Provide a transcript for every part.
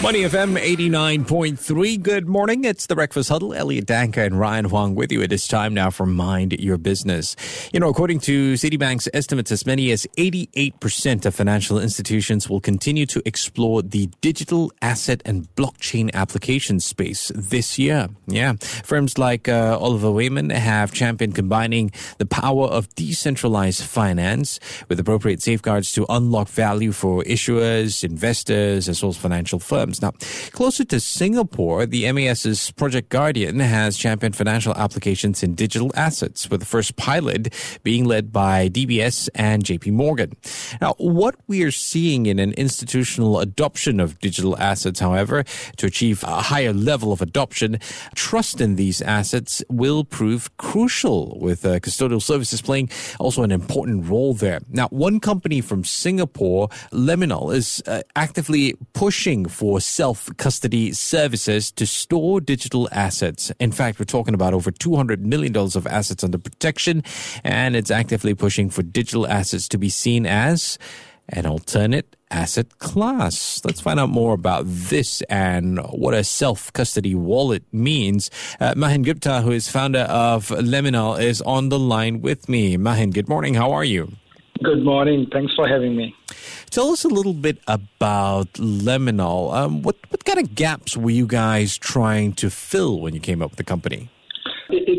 Money FM 89.3. Good morning. It's the Breakfast Huddle. Elliot Danker and Ryan Huang with you. It is time now for Mind Your Business. You know, according to Citibank's estimates, as many as 88% of financial institutions will continue to explore the digital asset and blockchain application space this year. Yeah. Firms like uh, Oliver Wyman have championed combining the power of decentralized finance with appropriate safeguards to unlock value for issuers, investors, as well as financial firms. Now, closer to Singapore, the MAS's Project Guardian has championed financial applications in digital assets, with the first pilot being led by DBS and JP Morgan. Now, what we are seeing in an institutional adoption of digital assets, however, to achieve a higher level of adoption, trust in these assets will prove crucial, with uh, custodial services playing also an important role there. Now, one company from Singapore, Liminal, is uh, actively pushing for self custody services to store digital assets. In fact, we're talking about over $200 million of assets under protection, and it's actively pushing for digital assets to be seen as an alternate asset class. Let's find out more about this and what a self custody wallet means. Uh, Mahin Gupta, who is founder of Liminal, is on the line with me. Mahin, good morning. How are you? Good morning. Thanks for having me. Tell us a little bit about Liminal. Um, what what kind of gaps were you guys trying to fill when you came up with the company?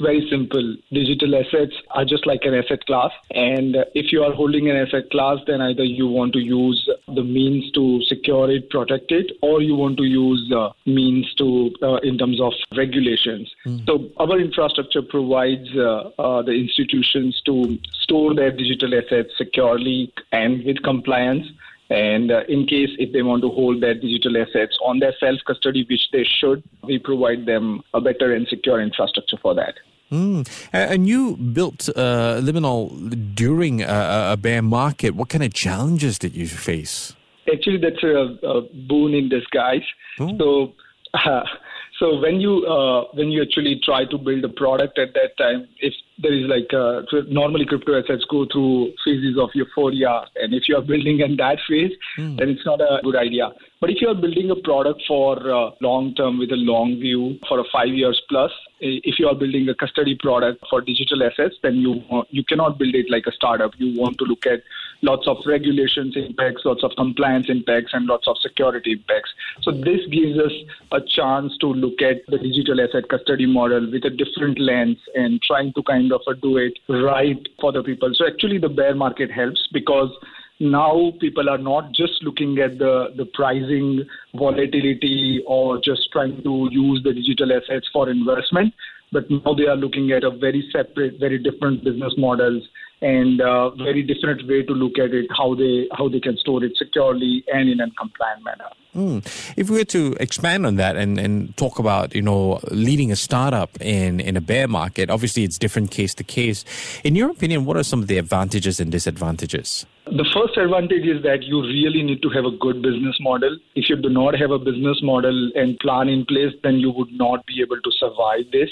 Very simple. Digital assets are just like an asset class. And if you are holding an asset class, then either you want to use the means to secure it, protect it, or you want to use uh, means to, uh, in terms of regulations. Mm. So our infrastructure provides uh, uh, the institutions to store their digital assets securely and with compliance. And uh, in case if they want to hold their digital assets on their self custody, which they should, we provide them a better and secure infrastructure for that. Mm. And you built uh, Liminal during a, a, bear market. What kind of challenges did you face? Actually, that's a, a boon in disguise. Oh. So, uh, so when you uh, when you actually try to build a product at that time, if there is like uh, normally crypto assets go through phases of euphoria, and if you are building in that phase, mm. then it's not a good idea. But if you are building a product for uh, long term with a long view for a five years plus, if you are building a custody product for digital assets, then you uh, you cannot build it like a startup. You want to look at lots of regulations impacts, lots of compliance impacts, and lots of security impacts. So this gives us a chance to look at the digital asset custody model with a different lens and trying to kind of uh, do it right for the people. So actually, the bear market helps because now people are not just looking at the, the pricing volatility or just trying to use the digital assets for investment, but now they are looking at a very separate, very different business models and uh, very different way to look at it, how they how they can store it securely and in a compliant manner. Mm. If we were to expand on that and, and talk about you know leading a startup in, in a bear market, obviously it's different case to case. In your opinion, what are some of the advantages and disadvantages? The first advantage is that you really need to have a good business model. If you do not have a business model and plan in place, then you would not be able to survive this.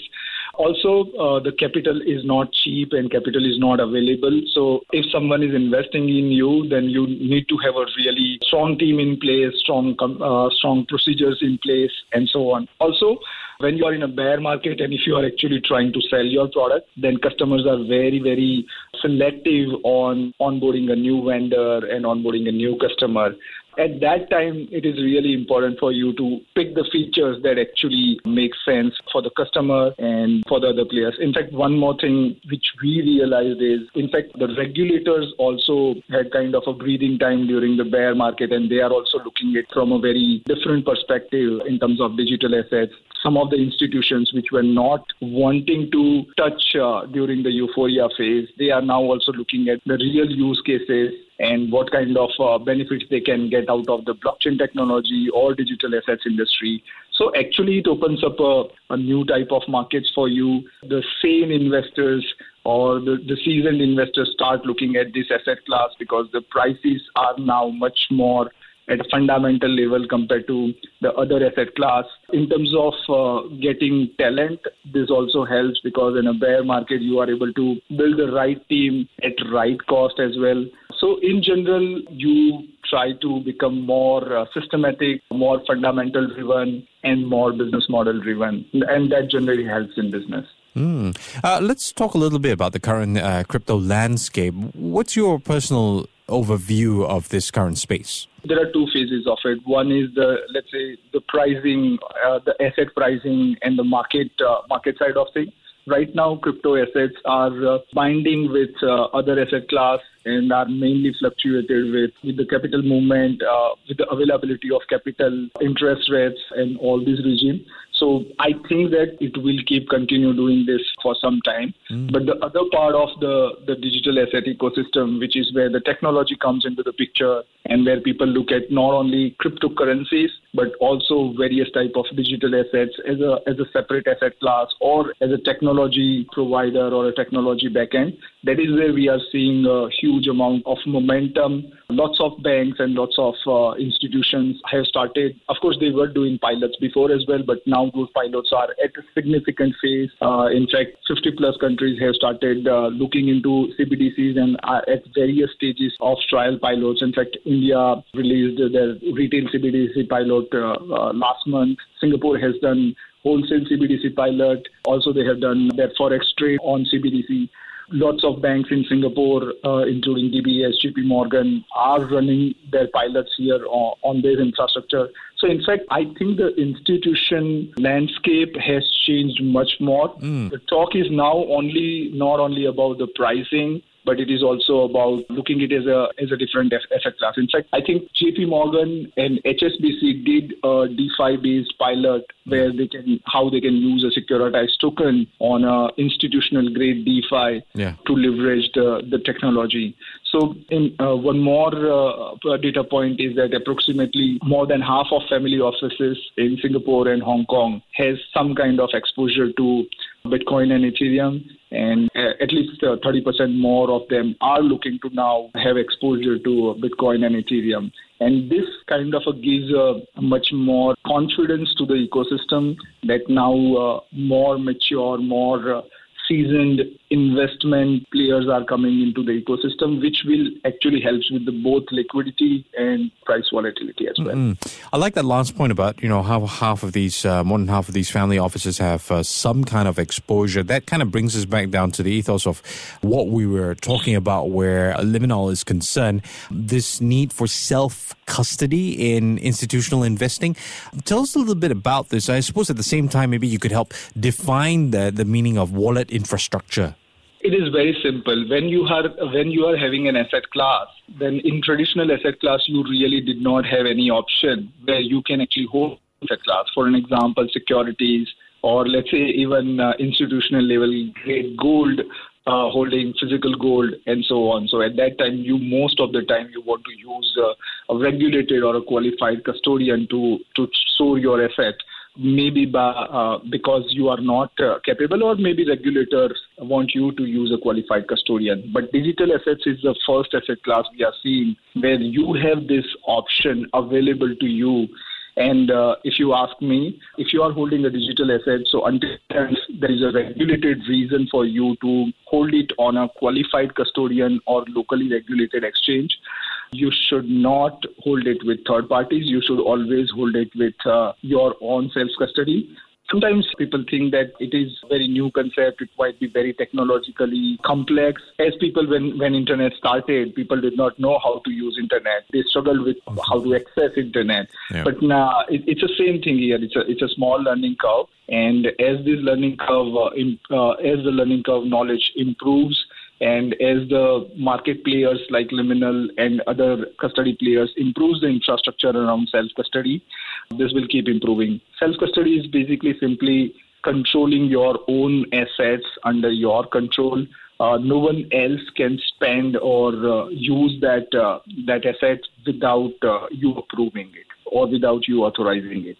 Also, uh, the capital is not cheap and capital is not available. So, if someone is investing in you, then you need to have a really strong team in place, strong uh, strong procedures in place, and so on. Also, when you are in a bear market and if you are actually trying to sell your product, then customers are very, very selective on onboarding a new vendor and onboarding a new customer at that time, it is really important for you to pick the features that actually make sense for the customer and for the other players. In fact, one more thing which we realized is, in fact, the regulators also had kind of a breathing time during the bear market, and they are also looking at from a very different perspective in terms of digital assets. Some of the institutions which were not wanting to touch uh, during the euphoria phase, they are now also looking at the real use cases and what kind of uh, benefits they can get out of the blockchain technology or digital assets industry. So actually, it opens up a, a new type of markets for you. The sane investors or the, the seasoned investors start looking at this asset class because the prices are now much more at a fundamental level compared to the other asset class. In terms of uh, getting talent, this also helps because in a bear market, you are able to build the right team at right cost as well. So, in general, you try to become more uh, systematic, more fundamental driven, and more business model driven. And that generally helps in business. Mm. Uh, let's talk a little bit about the current uh, crypto landscape. What's your personal overview of this current space? There are two phases of it. One is the let's say the pricing, uh, the asset pricing, and the market uh, market side of things. Right now, crypto assets are uh, binding with uh, other asset class and are mainly fluctuated with, with the capital movement, uh, with the availability of capital, interest rates, and all these regime. So I think that it will keep continue doing this for some time. Mm. But the other part of the, the digital asset ecosystem, which is where the technology comes into the picture and where people look at not only cryptocurrencies but also various type of digital assets as a as a separate asset class or as a technology provider or a technology backend. That is where we are seeing a huge amount of momentum. Lots of banks and lots of uh, institutions have started. Of course, they were doing pilots before as well, but now those pilots are at a significant phase. Uh, in fact, 50 plus countries have started uh, looking into CBDCs and are at various stages of trial pilots. In fact, India released their retail CBDC pilot uh, uh, last month. Singapore has done wholesale CBDC pilot. Also, they have done their forex trade on CBDC. Lots of banks in Singapore, uh, including DBS, JP Morgan, are running their pilots here on, on their infrastructure. So, in fact, I think the institution landscape has changed much more. Mm. The talk is now only not only about the pricing, but it is also about looking at it as a as a different asset class. In fact, I think JP Morgan and HSBC did a DeFi based pilot where they can how they can use a securitized token on a institutional grade DeFi yeah. to leverage the, the technology. So, in, uh, one more uh, data point is that approximately more than half of family offices in Singapore and Hong Kong has some kind of exposure to Bitcoin and Ethereum, and uh, at least uh, 30% more of them are looking to now have exposure to Bitcoin and Ethereum. And this kind of gives a much more confidence to the ecosystem that now uh, more mature, more uh, seasoned investment players are coming into the ecosystem, which will actually help with the both liquidity and price volatility as well. Mm-hmm. I like that last point about you know how half of these, uh, more than half of these family offices have uh, some kind of exposure. That kind of brings us back down to the ethos of what we were talking about, where Liminal is concerned. This need for self custody in institutional investing. Tell us a little bit about this. I suppose at the same time, maybe you could help define the the meaning of wallet infrastructure? It is very simple. When you are when you are having an asset class, then in traditional asset class you really did not have any option where you can actually hold asset class. For an example, securities or let's say even uh, institutional level grade gold uh, holding physical gold and so on. So at that time, you most of the time you want to use uh, a regulated or a qualified custodian to to store your asset maybe by, uh, because you are not uh, capable or maybe regulators want you to use a qualified custodian. But digital assets is the first asset class we are seeing where you have this option available to you. And uh, if you ask me, if you are holding a digital asset, so until there is a regulated reason for you to hold it on a qualified custodian or locally regulated exchange, you should not hold it with third parties. You should always hold it with uh, your own self custody. Sometimes people think that it is a very new concept. It might be very technologically complex. As people, when, when internet started, people did not know how to use internet. They struggled with how to access internet. Yeah. But now it, it's the same thing here. It's a, it's a small learning curve. And as this learning curve, uh, in, uh, as the learning curve knowledge improves, and as the market players like Liminal and other custody players improves the infrastructure around self custody, this will keep improving. Self custody is basically simply controlling your own assets under your control. Uh, no one else can spend or uh, use that uh, that asset without uh, you approving it or without you authorizing it.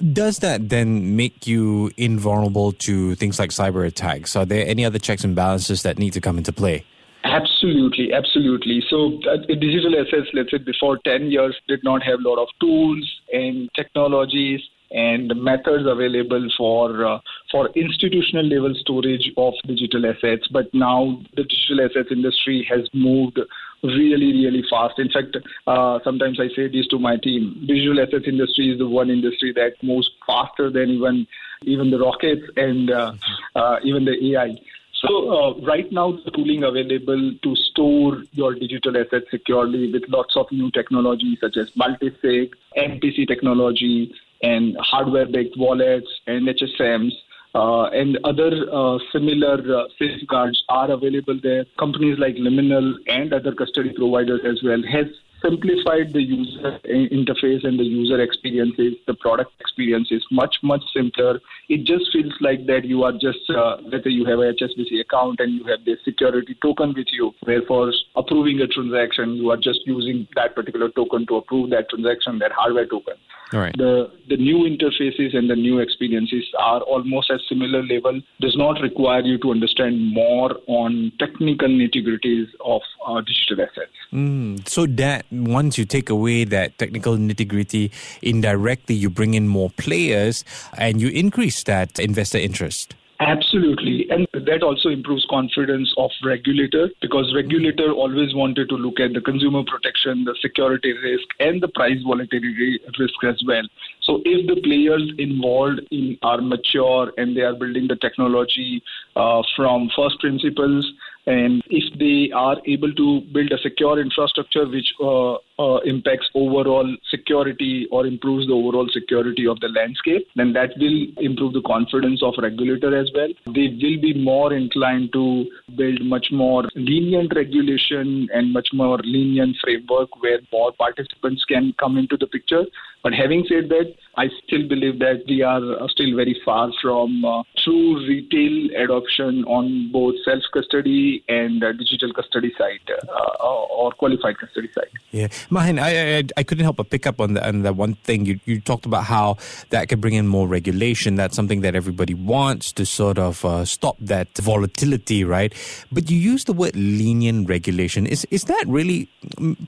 Does that then make you invulnerable to things like cyber attacks? Are there any other checks and balances that need to come into play? Absolutely, absolutely. So, uh, digital assets, let's say before 10 years, did not have a lot of tools and technologies and methods available for uh, for institutional level storage of digital assets. But now the digital assets industry has moved really, really fast. In fact, uh, sometimes I say this to my team: digital assets industry is the one industry that moves faster than even even the rockets and uh, uh even the AI. So uh, right now, the tooling available to store your digital assets securely with lots of new technology such as multisig, MPC technology, and hardware-based wallets and HSMs. Uh, and other uh, similar uh, safeguards are available there. Companies like Liminal and other custody providers as well has simplified the user interface and the user experiences. The product experience is much, much simpler. It just feels like that you are just, uh, let's say you have a HSBC account and you have this security token with you. Therefore, approving a transaction, you are just using that particular token to approve that transaction, that hardware token. All right. The the new interfaces and the new experiences are almost at similar level. Does not require you to understand more on technical nitty gritties of uh, digital assets. Mm, so that once you take away that technical nitty gritty, indirectly you bring in more players and you increase that investor interest. Absolutely. And that also improves confidence of regulator because regulator always wanted to look at the consumer protection, the security risk, and the price volatility risk as well. So if the players involved in are mature and they are building the technology uh, from first principles, and if they are able to build a secure infrastructure which uh, uh, impacts overall security or improves the overall security of the landscape, then that will improve the confidence of regulator as well. They will be more inclined to build much more lenient regulation and much more lenient framework where more participants can come into the picture. But having said that, I still believe that we are still very far from uh, true retail adoption on both self custody and uh, digital custody side uh, or qualified custody side. Yeah. Mahin, I, I, I couldn't help but pick up on the, on the one thing you, you talked about how that could bring in more regulation. That's something that everybody wants to sort of uh, stop that volatility, right? But you use the word lenient regulation. Is is that really?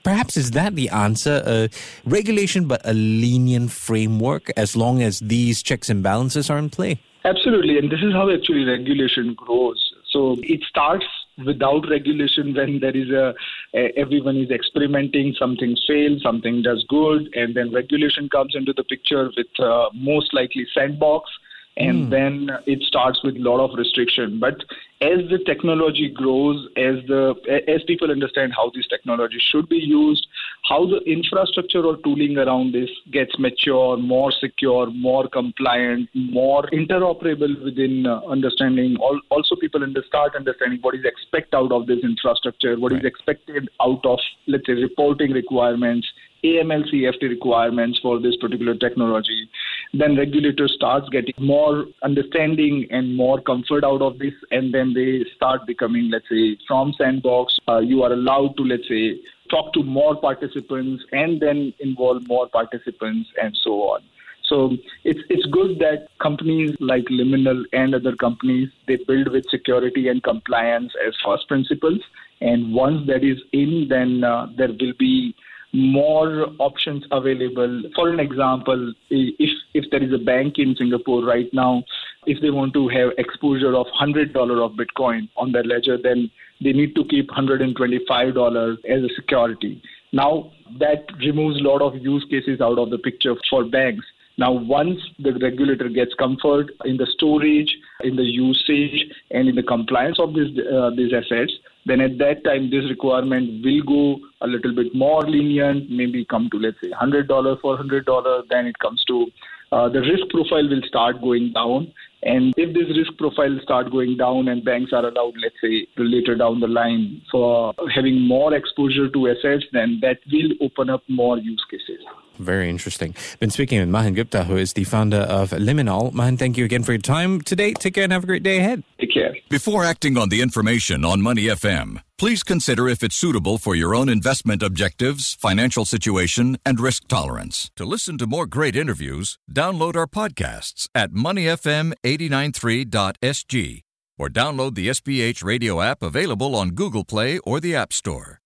Perhaps is that the answer? Uh, regulation, but a lenient framework, as long as these checks and balances are in play. Absolutely, and this is how actually regulation grows. So it starts without regulation when there is a, everyone is experimenting something fails something does good and then regulation comes into the picture with uh, most likely sandbox and mm. then it starts with a lot of restriction but as the technology grows as the as people understand how this technology should be used how the infrastructure or tooling around this gets mature more secure more compliant more interoperable within uh, understanding also people start understanding what is expected out of this infrastructure what right. is expected out of let's say reporting requirements AML CFT requirements for this particular technology, then regulators starts getting more understanding and more comfort out of this, and then they start becoming, let's say, from sandbox, uh, you are allowed to, let's say, talk to more participants and then involve more participants and so on. So it's it's good that companies like Liminal and other companies they build with security and compliance as first principles, and once that is in, then uh, there will be more options available. For an example, if if there is a bank in Singapore right now, if they want to have exposure of hundred dollar of Bitcoin on their ledger, then they need to keep hundred and twenty five dollars as a security. Now that removes a lot of use cases out of the picture for banks. Now, once the regulator gets comfort in the storage, in the usage, and in the compliance of these uh, these assets, then at that time this requirement will go a little bit more lenient, maybe come to let's say $100, $400, then it comes to uh, the risk profile will start going down. And if this risk profile start going down and banks are allowed, let's say, later down the line for having more exposure to assets, then that will open up more use cases. Very interesting. Been speaking with Mahin Gupta, who is the founder of Liminal. Mahin, thank you again for your time today. Take care and have a great day ahead. Take care. Before acting on the information on Money FM, please consider if it's suitable for your own investment objectives, financial situation, and risk tolerance. To listen to more great interviews, download our podcasts at moneyfm893.sg or download the SPH radio app available on Google Play or the App Store.